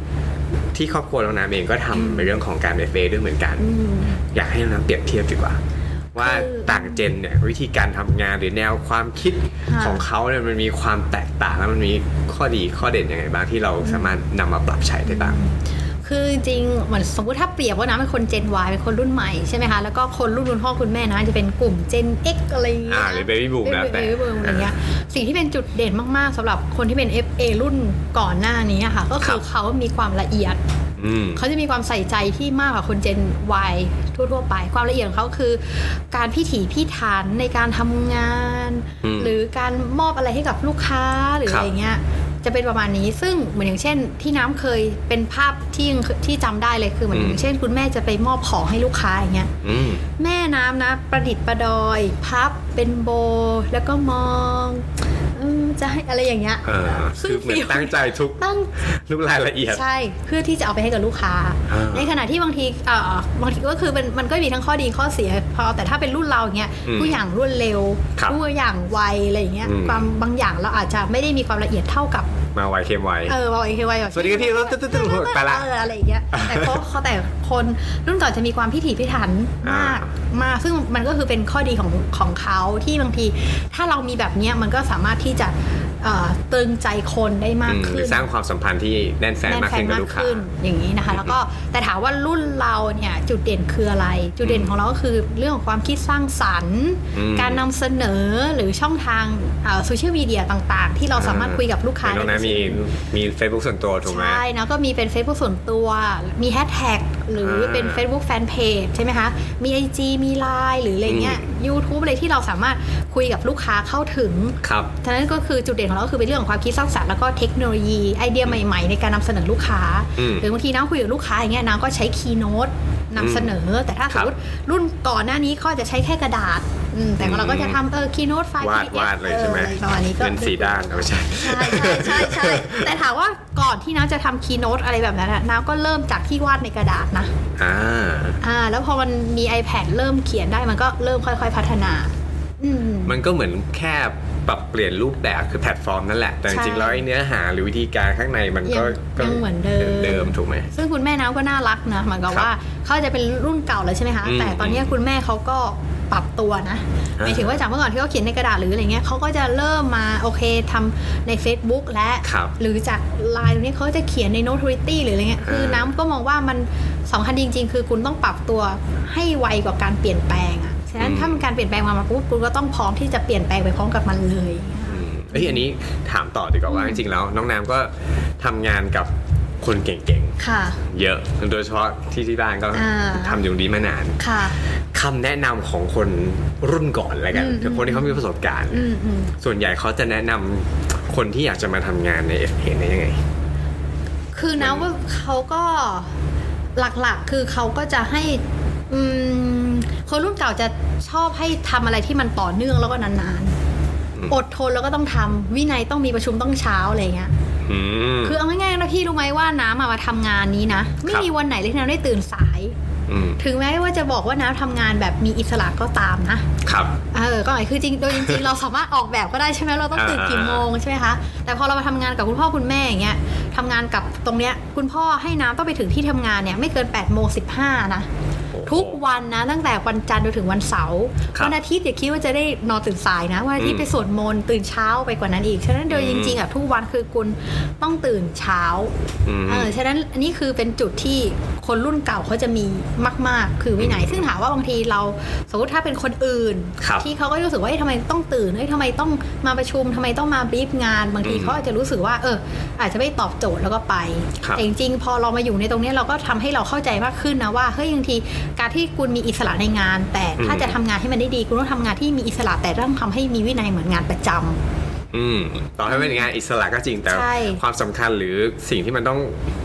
Speaker 1: ที่ครอบครัวน้องน้ำเองก็ทำในเรื่องของการเอฟเด้วยเหมือนกัน
Speaker 2: อืม
Speaker 1: อยากให้น้องน้ำเปรียบเทียบดีกว่า ว่า
Speaker 2: คือ
Speaker 1: ต่างเจนเนี่ยวิธีการทำงานหรือแนวความคิด
Speaker 2: ค่ะ
Speaker 1: ของเขาเนี่ยมันมีความแตกต่างแล้วมันมีข้อดีข้อเด่นยังไงบ้างที่เราสามารถนำมาปรับใช้ได้บ้าง
Speaker 2: คือจริงๆเหมือนสมมติถ้าเปรียบว่าน้ำเป็นคน Gen Y เป็นคนรุ่นใหม่ใช่ไหมคะ แล้วก็คนรุ่นคุณพ่อคุณแม่นะจะเป็นกลุ่ม Gen X อะไรอย่างเงี้ย
Speaker 1: อ่าหรือ Baby Boom แล้วแต่
Speaker 2: เบบี้บูมอะไรเงี้ยสิ่งที่เป็นจุดเด่นมากๆสำหรับคนที่เป็น FA รุ่นก่อนหน้านี้อะค่ะ ก็
Speaker 1: ครั
Speaker 2: คือบเขามีความละเอียด
Speaker 1: อืม
Speaker 2: เขาจะมีความใส่ใจที่มากกว่าคน Gen Y ทั่วๆไป ความละเอียดของเขาคือ การพิถีพิถันในการทำงาน
Speaker 1: อืม
Speaker 2: หรือการมอบอะไรให้กับลูกค้าหรือ
Speaker 1: ครับ
Speaker 2: อะไรเงี้ย จะเป็นประมาณนี้ ซึ่งเหมือนอย่างเช่น ที่น้ำเคยเป็นภาพที่ยังที่จำได้เลยคือเหมือนอย่างเช่น คุณแม่จะไปมอบของให้ลูกค้าอย่างเงี้ย
Speaker 1: อืม
Speaker 2: แม่น้ำนะ ประดิษฐ์ประดอย พับเป็นโบ แล้วก็มอง เออจะให้อะไรอย่างเงี้ย
Speaker 1: เออ
Speaker 2: ซึ่ง
Speaker 1: คือเหมือน
Speaker 2: ฟีล
Speaker 1: ตั้งใจทุก
Speaker 2: ตั้ง
Speaker 1: ทุกรายละเอียด
Speaker 2: ใช่ เพื่อที่จะเอาไปให้กับลูกค้า
Speaker 1: อ่า
Speaker 2: ในขณะที่บางทีเอ่อบางทีก็คือมันมันก็มีทั้งข้อดีข้อเสีย พอแต่ถ้าเป็นรุ่นเราอย่างเงี้ย
Speaker 1: อืม
Speaker 2: ทุกอย่างรวดเร็ว
Speaker 1: ครับ
Speaker 2: ทุกอย่างไวอะไรอย่างเงี้ย
Speaker 1: อืม
Speaker 2: ความบางอย่างเราอาจจะไม่ได้มีความละเอียดเท่ากับ
Speaker 1: มาไวเค็มไว
Speaker 2: เออไวคือไวแบบ
Speaker 1: สวัสดีครับพี่ตึ๊ดตึ๊ดตึ๊ดไปละ
Speaker 2: เอออะไรอย่างเงี้ยแต่เขาเขาแต่คนรุ่นก่อนจะมีความพิถีพิถันมาก
Speaker 1: อ่
Speaker 2: มากซึ่งมันก็คือเป็นข้อดีของของเขาที่บางที ถ้าเรามีแบบเนี้ยมันก็สามารถที่จะเอ่อตึงใจคนได้มาก
Speaker 1: อืมห
Speaker 2: ขึ้
Speaker 1: รื
Speaker 2: น
Speaker 1: อสร้างความสัมพันธ์ที่แน่นแฟนมากขึ้นกับลูกค้า
Speaker 2: อย่างนี้นะคะ แล้วก็แต่ถามว่ารุ่นเราเนี่ยจุดเด่นคืออะไร จุดเด่นของเราก็คือเรื่องของความคิดสร้างสรรค์
Speaker 1: อืม
Speaker 2: การนำเสนอหรือช่องทางโซเชียลมีเดียต่าง ๆ ที่เราสามารถคุยกับลูกค้า
Speaker 1: เหมือนน้อง
Speaker 2: ได้
Speaker 1: น้ำมีมี Facebook ส่วนตัวถูกไหม
Speaker 2: ใช่นะก็มีเป็น Facebook ส่วนตัว มีแฮชแท็กหรือเป็น Facebook Fanpage ใช่ไหมคะ มี IG มี Line หรืออะไรเงี้ย YouTube อะไรที่เราสามารถคุยกับลูกค้าเข้าถึง
Speaker 1: ครับ
Speaker 2: ฉะนั้นก็คือจุดเด่นของเราก็คือเป็นเรื่องของความคิดสร้างสรรค์แล้วก็เทคโนโลยีไอเดียใหม่ๆ ในการนำเสนอลูกค้า
Speaker 1: อืม
Speaker 2: หรือบางทีน้ำคุยกับลูกค้าอย่างเงี้ยน้ำก็ใช้คีย์โน้ตนำเสนอ แต่ถ้า
Speaker 1: ค
Speaker 2: ส
Speaker 1: รั
Speaker 2: ม
Speaker 1: บ
Speaker 2: มติรุ่นก่อนหน้านี้เขาจะใช้แค่กระดาษ อืมแต่ของเราก็จะทำเออคีย์โน้ตไฟล์
Speaker 1: วาด
Speaker 2: PDF
Speaker 1: วาดเลยใช่ไหม
Speaker 2: ออประมาณนี้ก็
Speaker 1: เป็นสีด้านเอาไม่ใช่
Speaker 2: ใช่ใช่ใช่ใช่แต่ถามว่าก่อนที่น้ำจะทำคีย์โน้ตอะไรแบบนั้นอะน้ำก็เริ่มจากที่วาดในกระดาษนะ
Speaker 1: อ่า
Speaker 2: อ่าแล้วพอมันมี iPad เริ่มเขียนได้มันก็เริ่มค่อย ๆ พัฒนาอืม
Speaker 1: มันก็เหมือนแค่ปรับเปลี่ยนรูปแบบคือแพลตฟอร์มนั่นแหละ แต่จริงๆ
Speaker 2: ใช่
Speaker 1: แล้วไอ้เนื้อหาหรือวิธีการข้างในมันก็
Speaker 2: ยัง
Speaker 1: ก็
Speaker 2: ยังเหมือนเดิม
Speaker 1: เดิมถูกไหม
Speaker 2: ซึ่งคุณแม่น้ำก็น่ารักนะเหมือนกับ
Speaker 1: ครับ
Speaker 2: ว่าเขาจะเป็นรุ่นเก่าแล้วใช่ไหมคะ
Speaker 1: อืม
Speaker 2: แต่ตอนนี้คุณแม่เขาก็ ปรับตัวนะ
Speaker 1: อ่า
Speaker 2: หมายถึงว่าจากเมื่อก่อนที่เขาเขียนในกระดาษหรืออะไรเงี้ยเขาก็จะเริ่มมาโอเคทำใน Facebook และ
Speaker 1: ครับ
Speaker 2: หรือจากไลน์ตรงนี้เขาจะเขียนใน Notoriety หรืออะไรเงี้ยคือ
Speaker 1: อ่า
Speaker 2: น้ำก็มองว่ามันสำคัญจริง ๆ คือคุณต้องปรับตัวให้ไวกว่าการเปลี่ยนแปลงอะฉะนั้นถ้ามันการเปลี่ยนแปลงมามาปุ๊บคุณก็ต้องพร้อมที่จะเปลี่ยนแปลงไปพร้อมกับมันเลย
Speaker 1: อืมเอ้ยอันนี้ถามต่อดีกว่าว่าจริงๆแล้ว น้องน้ำก็ทำงานกับ คนเก่ง
Speaker 2: ค่ะ
Speaker 1: ๆ เยอะ โดยเฉพาะที่ที่บ้านก็
Speaker 2: อ่า
Speaker 1: ทำอยู่ตรงนี้มานาน
Speaker 2: ค่ะ
Speaker 1: คำแนะนำของคนรุ่นก่อนอะไรกัน
Speaker 2: อืม
Speaker 1: คือคนที่เขามีประสบการณ์
Speaker 2: อืมอืม
Speaker 1: ส่วนใหญ่เขาจะแนะนำคนที่อยากจะมาทำงานใน f อเนี่ยยังไง
Speaker 2: คือนะว่าเขาก็หลักๆ คือเขาก็จะให้อืมคนรุ่นเก่าจะชอบให้ทำอะไรที่มันต่อเนื่องแล้วก็นาน
Speaker 1: อืม
Speaker 2: ๆ อดทนแล้วก็ต้องทำวินัยต้องมีประชุมต้องเช้าอะไรเงี้ย
Speaker 1: อืม
Speaker 2: คือเอาง่ายๆนะพี่รู้ไหมว่าน้ำอะมาทำงานนี้นะ ไม่
Speaker 1: ครับ
Speaker 2: มีวันไหนเลยที่น้ำได้ตื่นสาย
Speaker 1: อืม
Speaker 2: ถึงแม้ว่าจะบอกว่าน้ำทำงานแบบมีอิสระก็ตามนะ
Speaker 1: ครับ
Speaker 2: เออ ก็หมายคือจริง โดยจริงๆ เราสามารถออกแบบก็ได้ใช่ไหมเราต้องตื่นกี่โมงใช่ไหมคะ แต่พอเรามาทำงานกับคุณพ่อคุณแม่อย่างเงี้ยทำงานกับตรงเนี้ยคุณพ่อให้น้ำต้องไปถึงที่ทำงานเนี่ยไม่เกิน8ปดโมงสินะ ทุกวันนะตั้งแต่วันจันทร์จนถึงวันเสาร์
Speaker 1: ครับ
Speaker 2: วันอาทิตย์อย่าคิดว่าจะได้นอนตื่นสายนะวันอาทิตย์
Speaker 1: อืม
Speaker 2: ไปสวดมนต์ตื่นเช้าไปกว่านั้นอีกฉะนั้นโดย
Speaker 1: อื
Speaker 2: จ
Speaker 1: ม
Speaker 2: ริงๆอะทุกวันคือคุณต้องตื่นเช้า
Speaker 1: อืม
Speaker 2: เออฉะนั้นอันนี้คือเป็นจุดที่คนรุ่นเก่าเขาจะมีมาก ๆ คือวินัยซึ่งถามว่าบางทีเราสมมติถ้าเป็นคนอื่น
Speaker 1: ครับ
Speaker 2: ที่เขาก็รู้สึกว่าเอ๊ะทำไมต้องตื่นเอ้ยทำไมต้องมาประชุมทำไมต้องมาบีฟงาน บางที
Speaker 1: อืม
Speaker 2: เขาอาจจะรู้สึกว่าเออ อาจจะไม่ตอบโจทย์แล้วก็ไป
Speaker 1: ครับ
Speaker 2: แต่จริงๆพอเรามาอยู่ในตรงเนี้ยเราก็ทำให้เราเข้าใจมากขึ้นนะว่าเฮ้ยบางทีการที่คุณมีอิสระในงาน แต่ถ้า
Speaker 1: อืม
Speaker 2: จะทำงานให้มันได้ดี คุณต้องทำงานที่มีอิสระแต่ต้องทำให้มีวินัยเหมือนงานประจำ
Speaker 1: อืมต่อให้เป็นงานอิสระก็จริงแต่
Speaker 2: ใช่
Speaker 1: ความสำคัญหรือสิ่งที่มันต้อง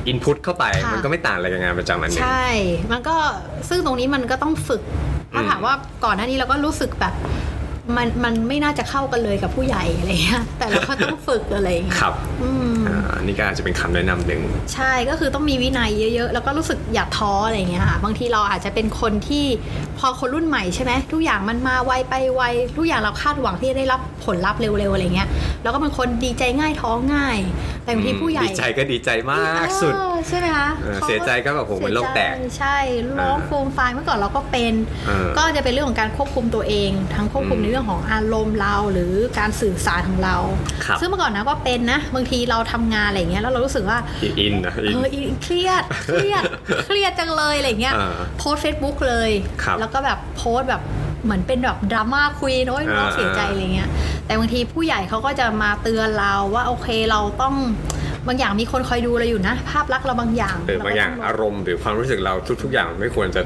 Speaker 1: อินพุตเข้าไป
Speaker 2: ค่ะ
Speaker 1: มันก็ไม่ต่างอะไรกับงานประจำอันหนึง
Speaker 2: ใช่ มันก็ซึ่งตรงนี้มันก็ต้องฝึกเพราะถามว่าก่อนหน้านี้เราก็รู้สึกแบบ มันมันไม่น่าจะเข้ากันเลยกับผู้ใหญ่อะไรเงี้ยแต่เราก็ต้องฝึกอะไรอย่างเงี้ย
Speaker 1: ครับ
Speaker 2: อืม
Speaker 1: อ่านี่ก็อาจจะเป็นคำแนะนำหนึ่ง
Speaker 2: ใช่ก็คือต้องมีวินัยเยอะ ๆ แล้วก็รู้สึกอย่าท้ออะไรเงี้ยค่ะบางทีเราอาจจะเป็นคนที่พอคนรุ่นใหม่ใช่ไหมทุกอย่างมันมาไวไปไวทุกอย่างเราคาดหวังที่จะได้รับผลลัพธ์เร็วๆอะไรเงี้ยแล้วก็เป็นคนดีใจง่ายท้อง่าย แต่บางทีผู้ใหญ่
Speaker 1: ดีใจก็ดีใจมากสุด
Speaker 2: เออใช่ไหมคะ
Speaker 1: เออ
Speaker 2: ขา
Speaker 1: เสียใจก็แบบโหเหมือนโลกแตก
Speaker 2: เสียใจใช่ร้อง
Speaker 1: เออ
Speaker 2: โฟมไฟล์เมื่อก่อนเราก็เป็น
Speaker 1: เออ
Speaker 2: ก็จะเป็นเรื่องของการควบคุมตัวเอง ทั้งควบคุม
Speaker 1: อืม
Speaker 2: ในเรื่องของอารมณ์เราหรือการสื่อสารของเรา
Speaker 1: ครับ
Speaker 2: ซึ่งเมื่อก่อนนะก็เป็นนะ บางทีเราทำงานอะไรอย่างเงี้ยแล้วเรารู้สึกว่า
Speaker 1: อินนะอิน
Speaker 2: เอออีเครียดเครียดเครียดจังเลยอะไรเงี้ย
Speaker 1: อ่า
Speaker 2: โพสเฟซบุ๊กเลย
Speaker 1: ครับ
Speaker 2: แล้วก็แบบโพสต์แบบเหมือนเป็นแบบดราม่าคุยโน้ยน้อง
Speaker 1: อ่า
Speaker 2: เสียใจอะไรเงี้ยแต่บางทีผู้ใหญ่เขาก็จะมาเตือนเราว่าโอเคเราต้องบางอย่างมีคนคอยดูเราอยู่นะ ภาพลักษณ์เราบางอย่าง
Speaker 1: เออบางอย่าง
Speaker 2: เรก็ต้
Speaker 1: อารมณ์หรือความรู้สึกเราทุก ๆ อย่างไม่ควรจะ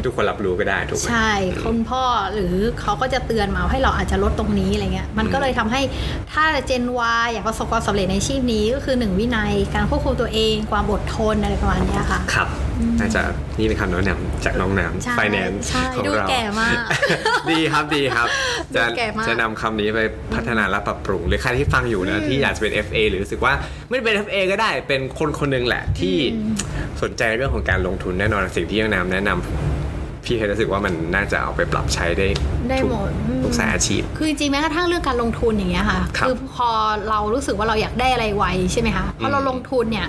Speaker 1: ให้ทุกคนรับรู้ก็ได้ถูกไหม
Speaker 2: ใช่คุณพ่อหรือเขาก็จะเตือนมาให้เราอาจจะลดตรงนี้อะไรเงี้ยมันก็เลยทำให้ถ้าเจนวอยากประสบความสำเร็จในอาชีพนี้ก็คือหนึ่งวินัยการควบคุมตัวเองความอดทนอะไรประมาณเนี้ยค่ะ
Speaker 1: ครับน่าจะนี่เป็นคำแนะนำจากน้องน้
Speaker 2: ใช่ำ
Speaker 1: ไฟแนนซ์
Speaker 2: ใช่
Speaker 1: ของ
Speaker 2: ดู
Speaker 1: เรา
Speaker 2: แก่มาก
Speaker 1: ดีครับดีครับ จะ
Speaker 2: ดูแก่มาก
Speaker 1: จะนำคำนี้ไปพัฒนาและปรับปรุง หรือใครที่ฟังอยู่นะที่อยากจะเป็น FA หรือรู้สึกว่าไม่ได้เป็น FA ก็ได้เป็นคนคนหนึงแหละที่สนใจเรื่องของการลงทุนแน่นอนสิ่งที่ยังน้ำแนะนำ พี่เคยรู้สึกว่ามันน่าจะเอาไปปรับใช้ได้
Speaker 2: ได้
Speaker 1: ทุก
Speaker 2: หมดอืม
Speaker 1: ทุกสายอาชีพ
Speaker 2: คือจริงๆแม้กระทั่งเรื่องการลงทุนอย่างเงี้ยค่ะ
Speaker 1: ครับ
Speaker 2: อพอเรารู้สึกว่าเราอยากได้อะไรไวใช่ไหมคะพอเรา
Speaker 1: อืม
Speaker 2: ลงทุนเนี่ย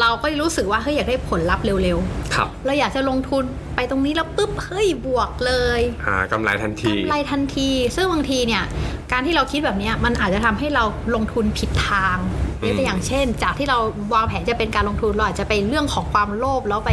Speaker 2: เราก็รู้สึกว่าเฮ้ยอยากได้ผลลัพธ์เร็ว
Speaker 1: ครับ
Speaker 2: ๆเราอยากจะลงทุนไปตรงนี้แล้วปุ๊บเฮ้ยบวกเลย
Speaker 1: อ่ากำไรทันที
Speaker 2: กำไรทันที ซึ่งบางทีเนี่ยการที่เราคิดแบบเนี้ยมันอาจจะทำให้เราลงทุนผิดทาง ยกตัวอย่างเช่น จากที่เราวางแผนจะเป็นการลงทุนเราอาจจะไปเรื่องของความโลภแล้วไป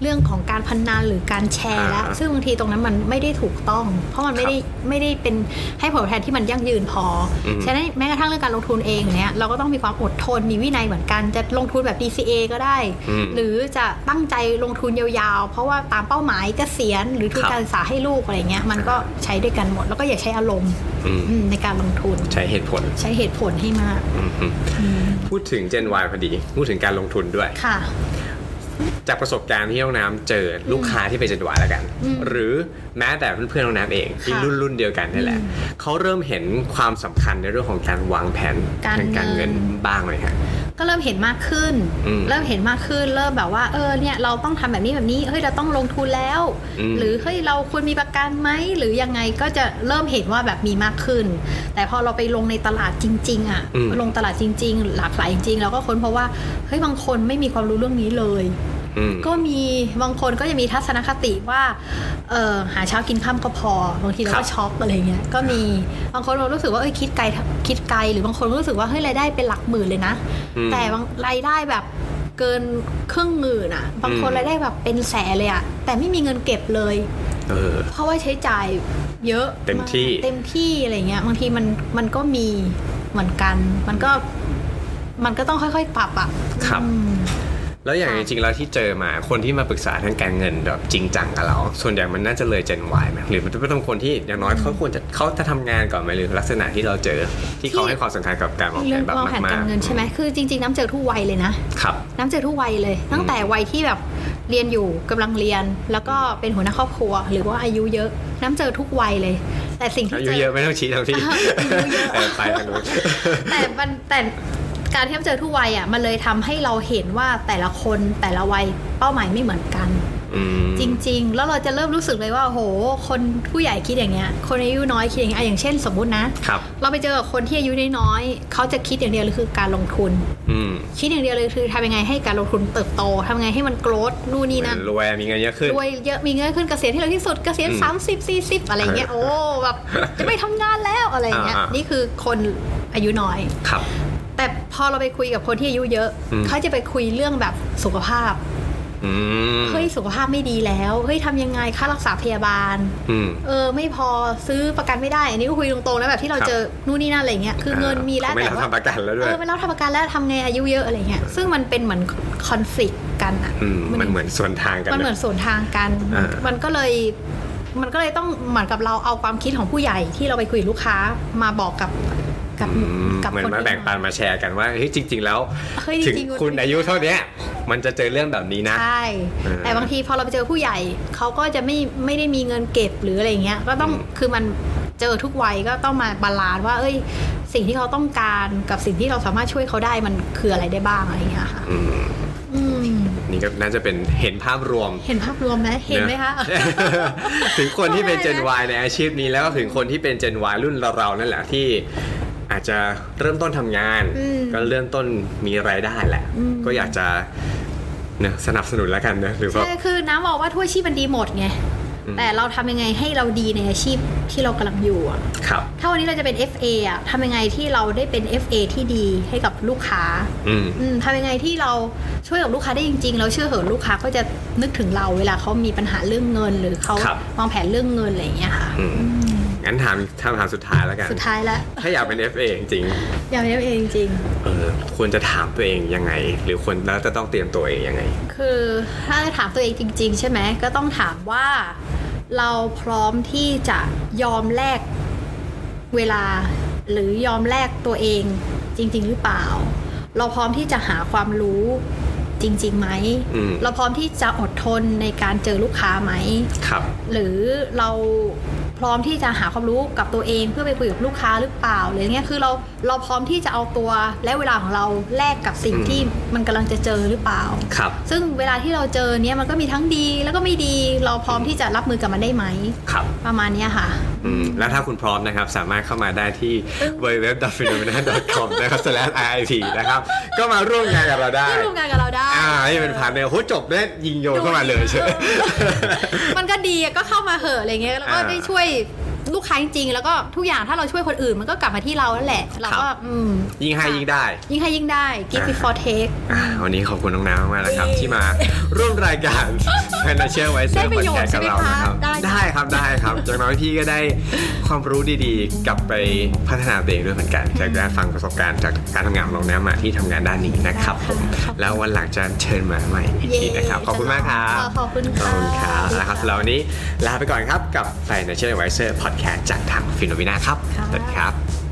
Speaker 2: เรื่องของการพนันหรือการแชร์แล้ว
Speaker 1: อ่า
Speaker 2: ซึ่งบางทีตรงนั้นมันไม่ได้ถูกต้อง เพราะมันไม่ได้ไม่ได้เป็นให้ผลตอบแทนที่มันยั่งยืนพออ
Speaker 1: ม
Speaker 2: ฉะนั้นแม้กระทั่งเรื่องการลงทุนเองเนี่ยเราก็ต้องมีความอดทนมีวินัยเหมือนกัน จะลงทุนแบบ DCA ก็ได้
Speaker 1: อืม
Speaker 2: หรือจะตั้งใจลงทุนยาวๆ เพราะว่าตามเป้าหมายเกษียณหรือทุน
Speaker 1: ครับ
Speaker 2: การศึกษาให้ลูกอะไรเงี้ยมันก็ใช้ด้วยกันหมด แล้วก็อย่าใช้อารมณ์
Speaker 1: อืม
Speaker 2: อืมในการลงทุน
Speaker 1: ใช้เหตุผล
Speaker 2: ใช้เหตุผลให้มาก
Speaker 1: อืมอืมพูดถึง Gen Y พอดี พูดถึงการลงทุนด้วย
Speaker 2: ค่ะ
Speaker 1: จากประสบการณ์ที่น้องน้ำเจอลูกค้าที่เป็น Gen Y แล้วกัน
Speaker 2: อืม
Speaker 1: หรือแม้แต่เพื่อนๆน้องน้ำเองที่
Speaker 2: ค่ะ
Speaker 1: รุ่นรุ่นเดียวกันนี่แหละ
Speaker 2: อืม
Speaker 1: เขาเริ่มเห็นความสำคัญในเรื่องของการวางแผน
Speaker 2: การ
Speaker 1: ทางการ
Speaker 2: เงิ
Speaker 1: เงิ
Speaker 2: น
Speaker 1: นบ้างไหมครับ
Speaker 2: ก็เริ่มเห็นมากขึ้น
Speaker 1: อืม
Speaker 2: เริ่มเห็นมากขึ้น เริ่มแบบว่า เออเนี่ยเราต้องทำแบบนี้แบบนี้เฮ้ยเราต้องลงทุนแล้ว
Speaker 1: อืม
Speaker 2: หรือเฮ้ยเราควรมีประกันไหมหรือยังไงก็จะเริ่มเห็นว่าแบบมีมากขึ้น แต่พอเราไปลงในตลาดจริง ๆ อะ
Speaker 1: อืม
Speaker 2: ลงตลาดจริง ๆ หลากหลายจริงๆเราก็ค้นเพราะว่าเฮ้ยบางคนไม่มีความรู้เรื่องนี้เลย
Speaker 1: อืม
Speaker 2: ก็มีบางคนก็จะมีทัศนคติว่าเออหาเช้ากินข้ามก็พอบางทีเรา
Speaker 1: ครั
Speaker 2: ก็
Speaker 1: บ
Speaker 2: ช็อกอะไรเงี้ยก็มีบางคนเรารู้สึกว่าเอ้ยคิดไกลคิดไกลหรือบางคนก็รู้สึกว่าเฮ้ยรายได้เป็นหลักหมื่นเลยนะ
Speaker 1: อืม
Speaker 2: แต่บางรายได้แบบเกินครึ่งหมื่นอะ บางคน
Speaker 1: อืม
Speaker 2: รายได้แบบเป็นแสนเลยอะแต่ไม่มีเงินเก็บเลย
Speaker 1: เออ
Speaker 2: เพราะว่าใช้จ่ายเยอะ
Speaker 1: เต็มที่า
Speaker 2: กเต็มที่อะไรเงี้ยบางทีมันมันก็มีเหมือนกัน มันก็มันก็ต้องค่อยๆปรับอะ
Speaker 1: ครับ
Speaker 2: อืม
Speaker 1: แล้วอย่าง
Speaker 2: ค่ะ
Speaker 1: จริงๆแล้วที่เจอมาคนที่มาปรึกษาทางการเงินแบบจริงจังกับเรา ส่วนใหญ่มันน่าจะเลย Gen Y ไหมหรือมันจะเป็นคนที่อย่างน้อยเขาควรจะเขาจะทำงานก่อนไหมหรือลักษณะที่เราเจอ ที่เขาให้ความสำคัญกับการวางแผ
Speaker 2: เรื่อนง
Speaker 1: แบบ
Speaker 2: วางแผน
Speaker 1: มาก
Speaker 2: การ
Speaker 1: ๆ
Speaker 2: เงินใช่ไหมคือจริง ๆ น้ำเจอทุกวัยเลยนะ
Speaker 1: ครับ
Speaker 2: น้ำเจอทุกวัยเลย ตั้งแต่วัยที่แบบเรียนอยู่กำลังเรียน แล้วก็เป็นหัวหน้าครอบครัว หรือว่าอายุเยอะ น้ำเจอทุกวัยเลย แต่สิ่งที่
Speaker 1: อา
Speaker 2: เจ
Speaker 1: ยุ
Speaker 2: อ
Speaker 1: เยอะไม่ต้องชี้ทางพี่
Speaker 2: อายุเยอะ
Speaker 1: เออไปทางนู้น
Speaker 2: แต่มันแต่ การที่น้ำเจอทุกวัยอะมันเลยทำให้เราเห็นว่าแต่ละคนแต่ละวัยเป้าหมายไม่เหมือนกัน
Speaker 1: อืม
Speaker 2: จริง ๆ แล้วเราจะเริ่มรู้สึกเลยว่าโห คนผู้ใหญ่คิดอย่างเงี้ย คนอายุน้อยคิดอย่างเงี้ยอะอย่างเช่นสมมุตินะ
Speaker 1: ครับ
Speaker 2: เราไปเจอกับคนที่อายุน้อยๆเขาจะคิดอย่างเดียวเลยคือการลงทุน
Speaker 1: อืม
Speaker 2: คิดอย่างเดียวเลยคือทำยังไงให้การลงทุนเติบโตทำยังไงให้มันโกรธนู่นนี่นั่น
Speaker 1: รวยมีเงินเยอะขึ้น
Speaker 2: รวยเยอะมีเงินขึ้นเกษียณที่เร็วที่สุดเกษียณ
Speaker 1: อืม
Speaker 2: สามสิบสี่สิบอะไรเงี้ยโอ้แบบจะไม่ทำงานแล้วอะไรเงี้ย
Speaker 1: อ่าๆ
Speaker 2: นี่คือคนอายุน้อย
Speaker 1: ครับ
Speaker 2: แต่พอเราไปคุยกับคนที่อายุเยอะ
Speaker 1: อืม
Speaker 2: เขาจะไปคุยเรื่องแบบสุขภาพ
Speaker 1: อืม
Speaker 2: เฮ้ยสุขภาพไม่ดีแล้วเฮ้ยทำยังไงค่ารักษาพยาบาล
Speaker 1: อืม
Speaker 2: เออ ไม่พอซื้อประกันไม่ได้ อันนี้ก็คุยตรงๆนะแบบที่เรา
Speaker 1: ครับ
Speaker 2: เจอนู่นนี่นั่นอะไรเงี้ยคือเงินมีแล้ว
Speaker 1: เขาไม่
Speaker 2: แต่
Speaker 1: รับ
Speaker 2: ว่า
Speaker 1: ทำประกันแล้วด้
Speaker 2: เอ
Speaker 1: วย
Speaker 2: อไม่รับทำประกันแล้วทำไงอายุเยอะอะไรเงี้ยซึ่งมันเป็นเหมือนคอนฟ lict กันอะ
Speaker 1: อืมมันเหมือนส่วนทางกัน
Speaker 2: มันเหมือนสวนทางกัน
Speaker 1: อ่ามั
Speaker 2: มันก็เลยมันก็เลยต้องเหมือนกับเราเอาความคิดของผู้ใหญ่ที่เราไปคุยกับลูกค้ามาบอกกับ กับ
Speaker 1: อืม
Speaker 2: กับ
Speaker 1: เหมือน
Speaker 2: คน
Speaker 1: มาแบ่งปันมาแชร์กันว่าเฮ้ยจริง ๆ แล้ว
Speaker 2: เฮ้ย
Speaker 1: ถึง
Speaker 2: จริงๆ
Speaker 1: คุณอายุเท่าเนี้ยมันจะเจอเรื่องแบบนี้นะ
Speaker 2: ใช่
Speaker 1: เออ
Speaker 2: แต่บางทีพอเราไปเจอผู้ใหญ่เขาก็จะไม่ไม่ได้มีเงินเก็บหรืออะไรเงี้ยก็ต้อง
Speaker 1: อืม
Speaker 2: คือมันเจอทุกวัยก็ต้องมา balance ว่า เอ้ย สิ่งที่เขาต้องการกับสิ่งที่เราสามารถช่วยเขาได้มันคืออะไรได้บ้างอะไรเงี้ยค่ะ
Speaker 1: อืม
Speaker 2: อืม
Speaker 1: นี่ก็น่าจะเป็นเห็นภาพรวม
Speaker 2: เห็นภาพรวมไหมเห็นไหมคะ
Speaker 1: เนอะถึงคนที่เป็น Gen
Speaker 2: ได้
Speaker 1: Y ในอาชีพนี้แล้วก็ถึงคนที่เป็น Gen Y รุ่นเราๆนั่นแหละที่ อาจจะเริ่มต้นทำงาน
Speaker 2: อืม
Speaker 1: ก็เริ่มต้นมีรายได้แหละ
Speaker 2: อืม
Speaker 1: ก็อยากจะเนอะสนับสนุนแล้วกันนะหรือว่า
Speaker 2: ใช่คือน้ำบอกว่าทั่วอาชีพมันดีหมดไง
Speaker 1: อืม
Speaker 2: แต่เราทำยังไงให้เราดีในอาชีพที่เรากำลังอยู่อะ
Speaker 1: ครับ
Speaker 2: ถ้าวันนี้เราจะเป็น FA อะทำยังไงที่เราได้เป็น FA ที่ดีให้กับลูกค้า
Speaker 1: อืม
Speaker 2: อืมทำยังไงที่เราช่วยกับลูกค้าได้จริงๆ เราเชื่อเหอะลูกค้าก็จะนึกถึงเราเวลาเขามีปัญหาเรื่องเงิน หรือเขา
Speaker 1: ครับ
Speaker 2: วางแผนเรื่องเงินอะไรอย่างเงี้ยค่ะ
Speaker 1: อืม งั้นถามคำถามสุดท้ายแล้วกัน
Speaker 2: สุดท้ายแล้ว
Speaker 1: ถ้าอยากเป็น FA จริง
Speaker 2: อยากเป็น FA จริง
Speaker 1: ๆเออควรจะถามตัวเองยังไง หรือควรแล้วจะต้องเตรียมตัวเองยังไง
Speaker 2: ๆคือถ้าจะถามตัวเองจริง ๆ ใช่ไหมก็ต้องถามว่าเราพร้อมที่จะยอมแลกเวลา หรือยอมแลกตัวเองจริง ๆ หรือเปล่า เราพร้อมที่จะหาความรู้จริงๆไหม
Speaker 1: อืม
Speaker 2: เราพร้อมที่จะอดทนในการเจอลูกค้าไหม
Speaker 1: ครับ
Speaker 2: หรือเรา พร้อมที่จะหาความรู้กับตัวเองเพื่อไปคุยกับลูกค้าหรือเปล่าหรือเงี้ยคือเราเราพร้อมที่จะเอาตัวและเวลาของเราแลกกับสิ่ง
Speaker 1: อืม
Speaker 2: ที่มันกำลังจะเจอหรือเปล่า
Speaker 1: ครับ
Speaker 2: ซึ่งเวลาที่เราเจอเนี้ยมันก็มีทั้งดีแล้วก็ไม่ดี เราพร้อมที่จะรับมือกับมันได้ไหม
Speaker 1: ครับ
Speaker 2: ประมาณเนี้ยค่ะ
Speaker 1: อืมแล้วถ้าคุณพร้อมนะครับสามารถเข้ามาได้ที่ www.phenomena.com นะครับ /iip นะครับก็มาร่วมงานกับเราได้
Speaker 2: ที่ร่วมงานกับเราได้
Speaker 1: อ่านี่เป็น partner โหจบได้ยิงโยนเข้ามาเลยใช่ไหม
Speaker 2: มันก็ดีอะก็เข้ามาเหอะอะไรเงี้ยแล้วก็
Speaker 1: อ่า
Speaker 2: ได้ช่วย Taib. ลูกค้าจริงๆ แล้วก็ทุกอย่างถ้าเราช่วยคนอื่นมันก็กลับมาที่เราแล้วแหละเราก็
Speaker 1: ครับ
Speaker 2: อืม
Speaker 1: ยิ่งให้ยิ่งได้
Speaker 2: ยิ่งให้ยิ่งได้ give before take
Speaker 1: อ่าวันนี้ขอบคุณน้องน้ำมากๆนะครับ
Speaker 2: เย้
Speaker 1: ที่มาร่วมรายการ Financial Advisor
Speaker 2: ได้ประโยชน์
Speaker 1: Podcast กับเรา
Speaker 2: ใช่ไหม
Speaker 1: นะครับ
Speaker 2: คะได้
Speaker 1: ได้ครับได้ครับจากน้อยพี่ก็ได้ความรู้ดีๆ กลับไปพัฒนาตัวเองด้วยเหมือนกันจากการฟังประสบการณ์จากการทำงานของน้องน้ำมาที่ทำงานด้านนี้นะครับผมแล้ววันหลังจะเชิญมาใหม่อีกทีนะครับขอบคุณมากครับ
Speaker 2: ขอบคุณ
Speaker 1: ขอบ
Speaker 2: ค่ะ
Speaker 1: คุณครับนะครับสำหรับวันนี้ลาไปก่อนครับกับ Financial Advisor Podcast จากทางฟิโนวินาครับ
Speaker 2: ค่ะ
Speaker 1: สวัสดีครับ